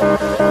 Música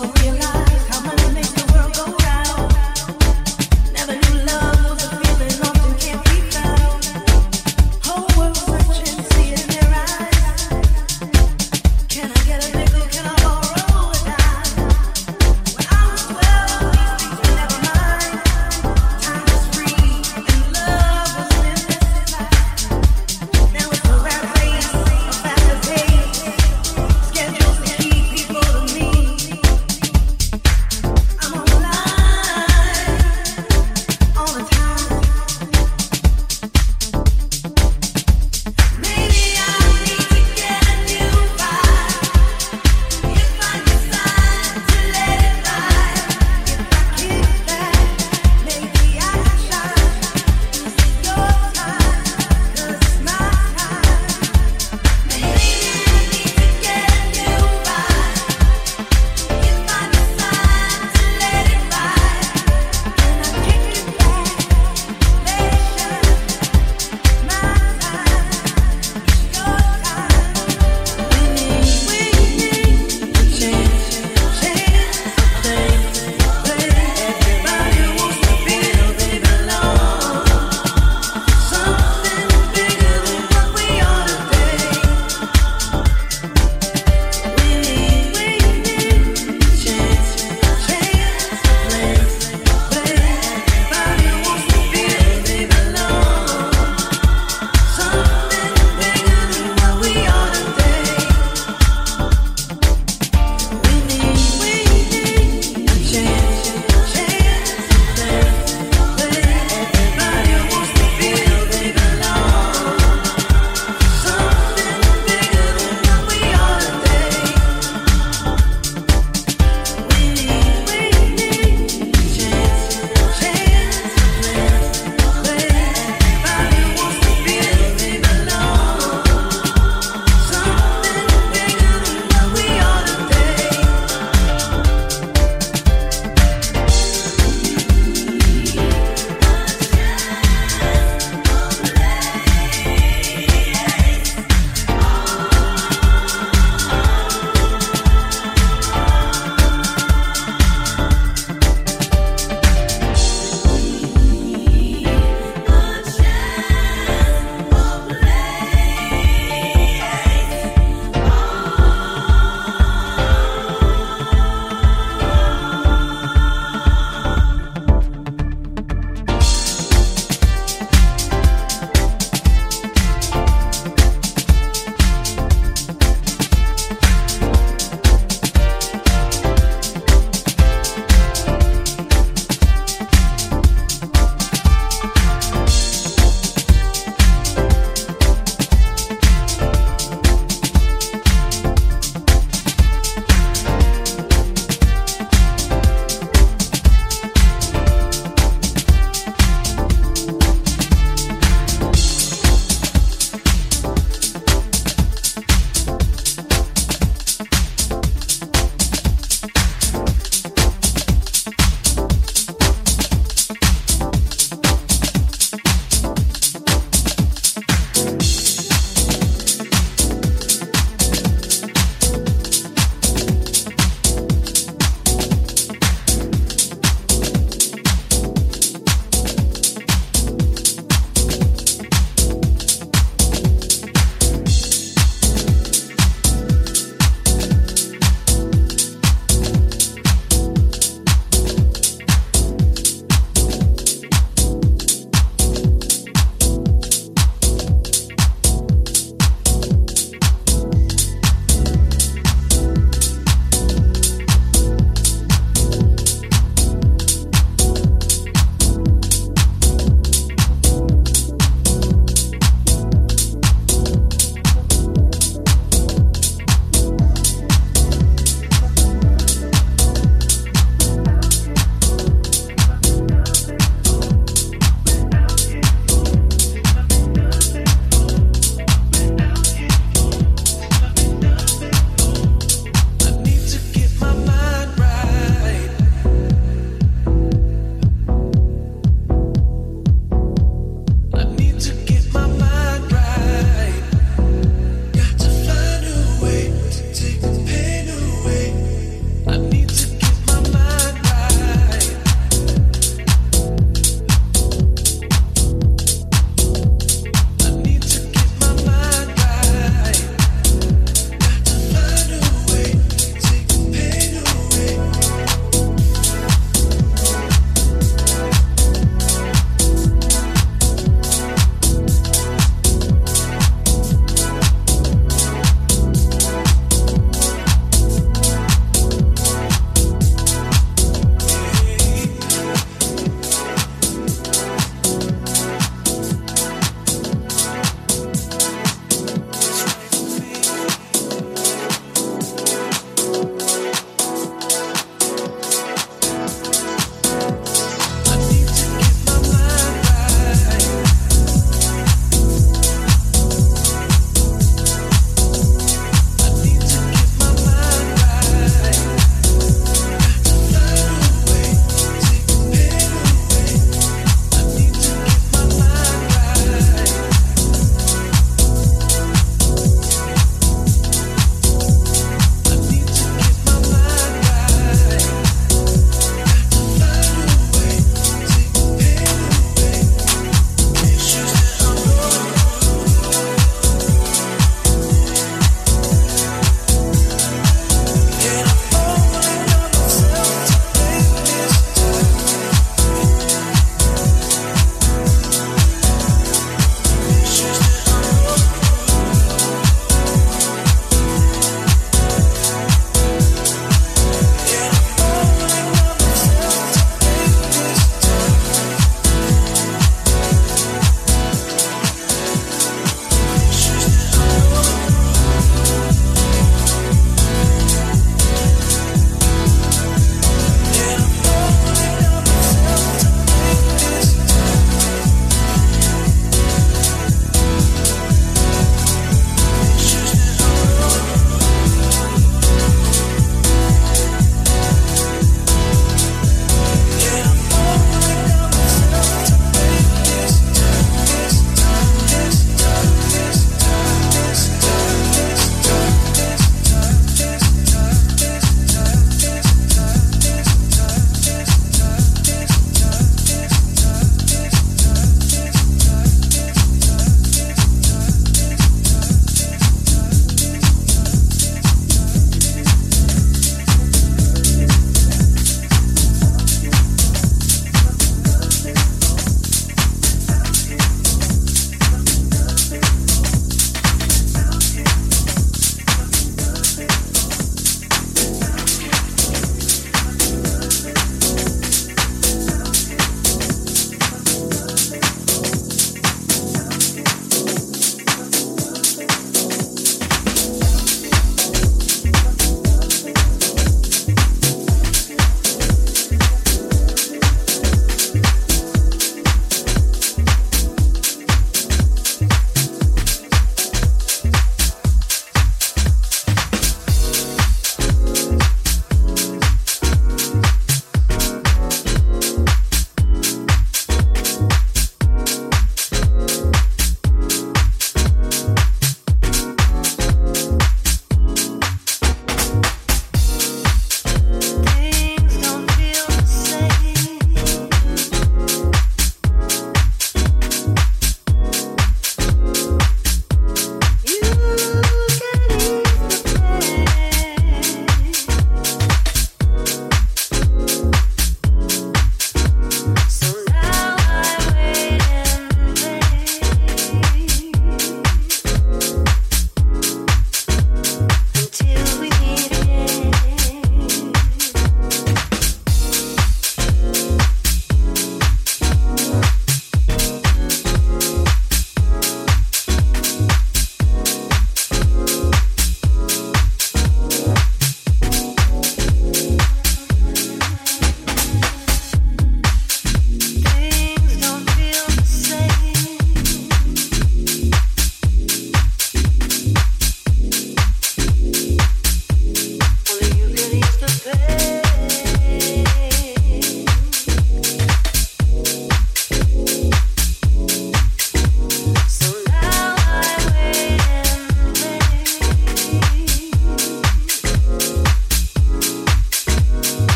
for real.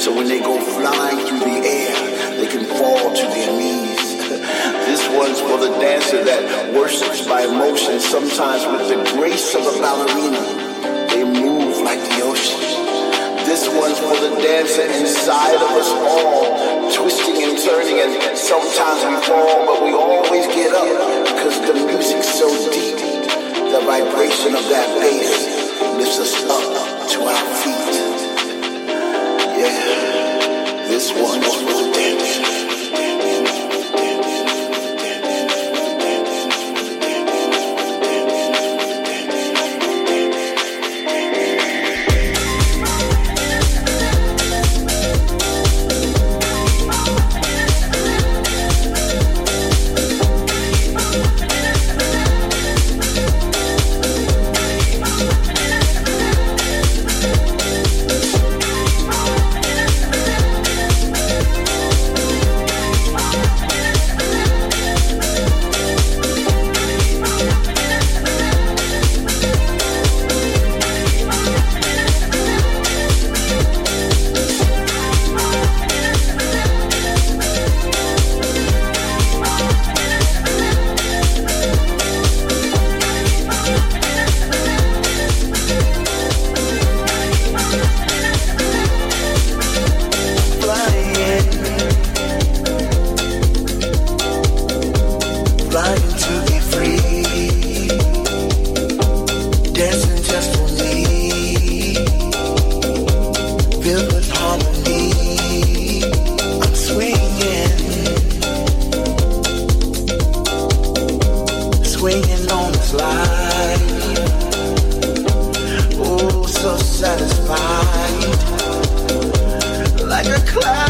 So when they go flying through the air, they can fall to their knees. this one's for the dancer that worships by emotion, sometimes with the grace of a ballerina. They move like the ocean. This one's for the dancer inside of us all, twisting and turning, and sometimes we fall, but we always get up because the music's so deep. The vibration of that bass lifts us up to our feet. This one's Clap.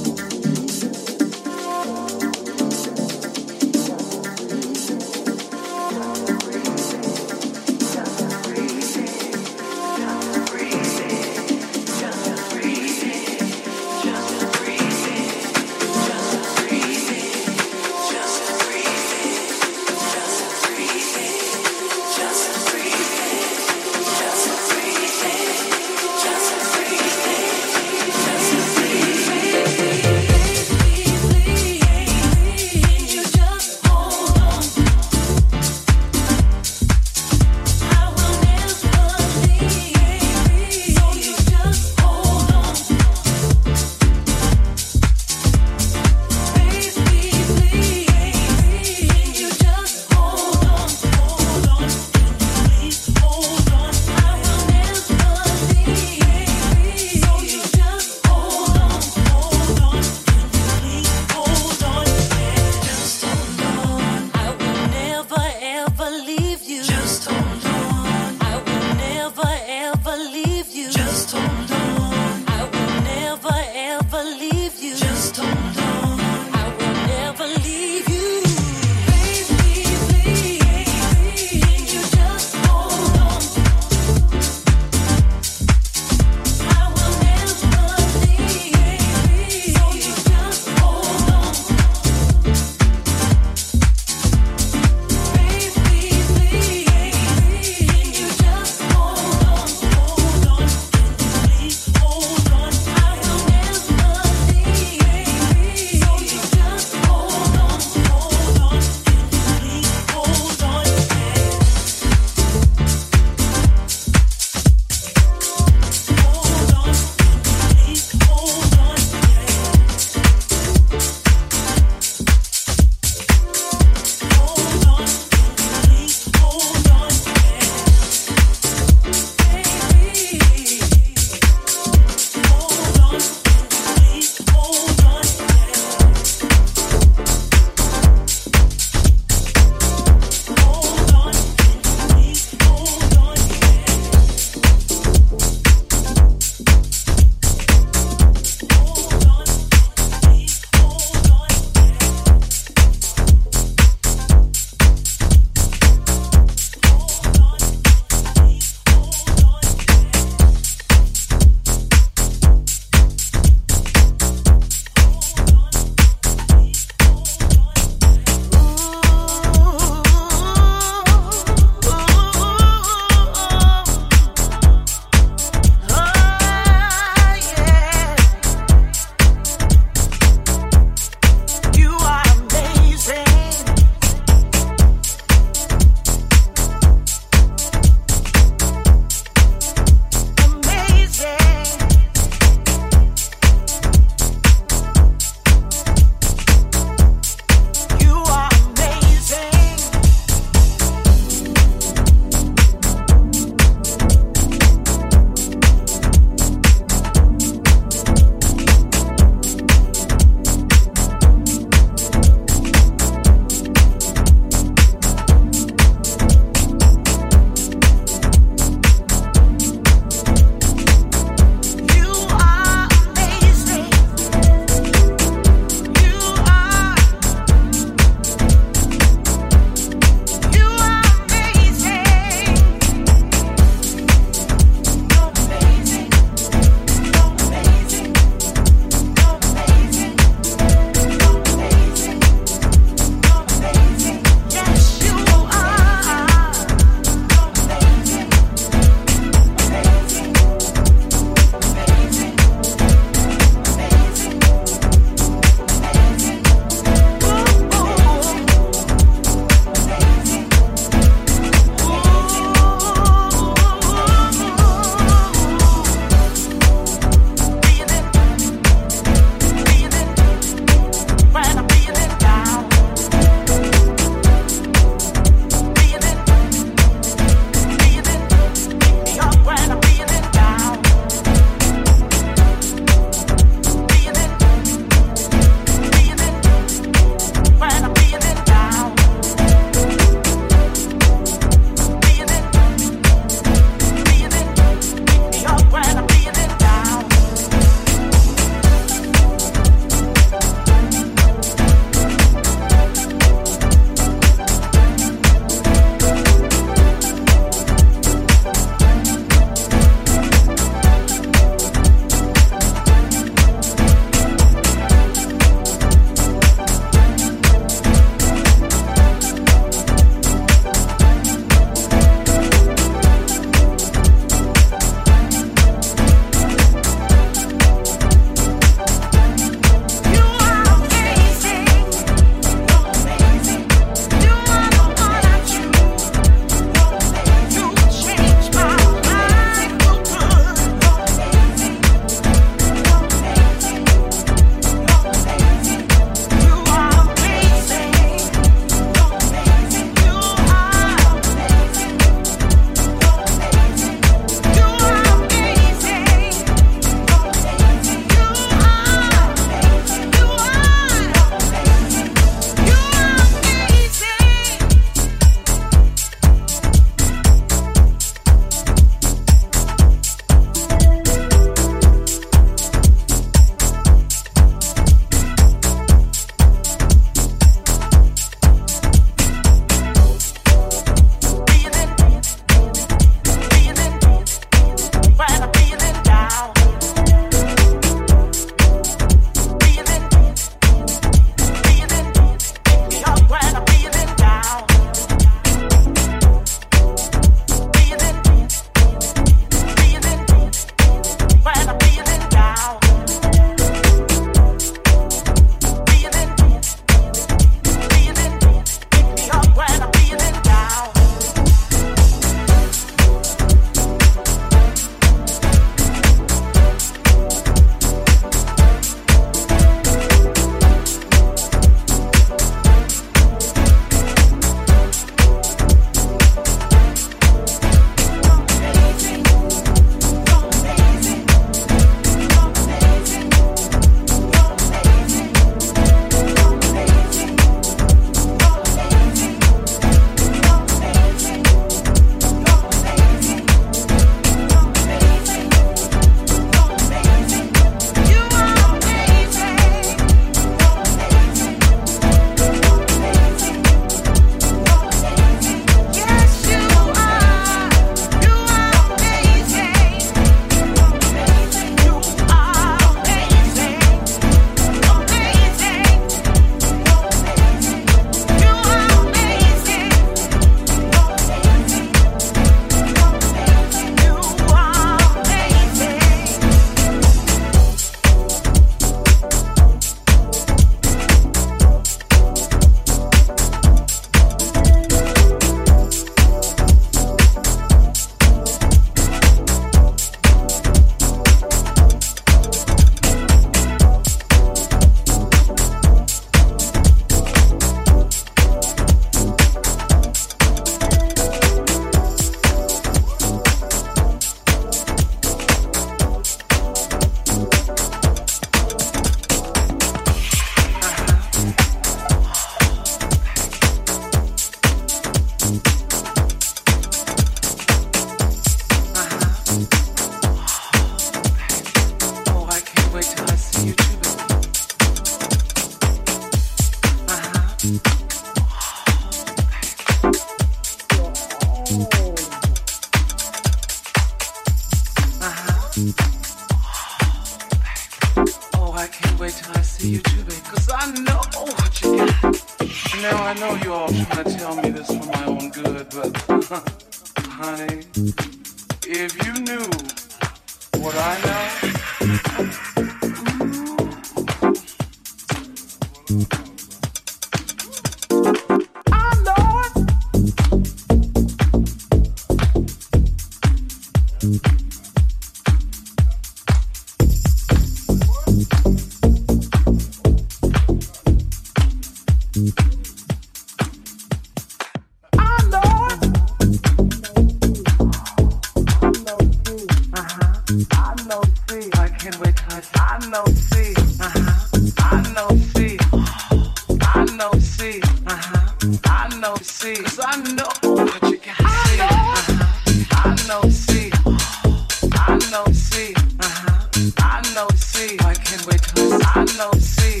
There's one thing I'm sure.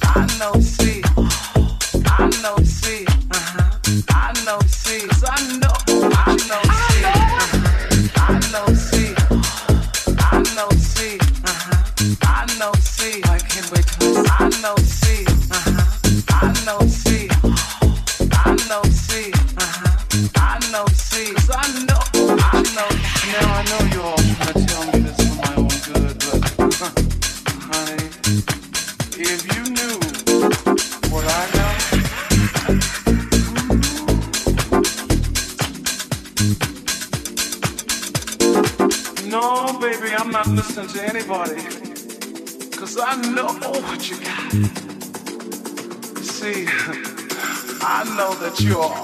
Back because you.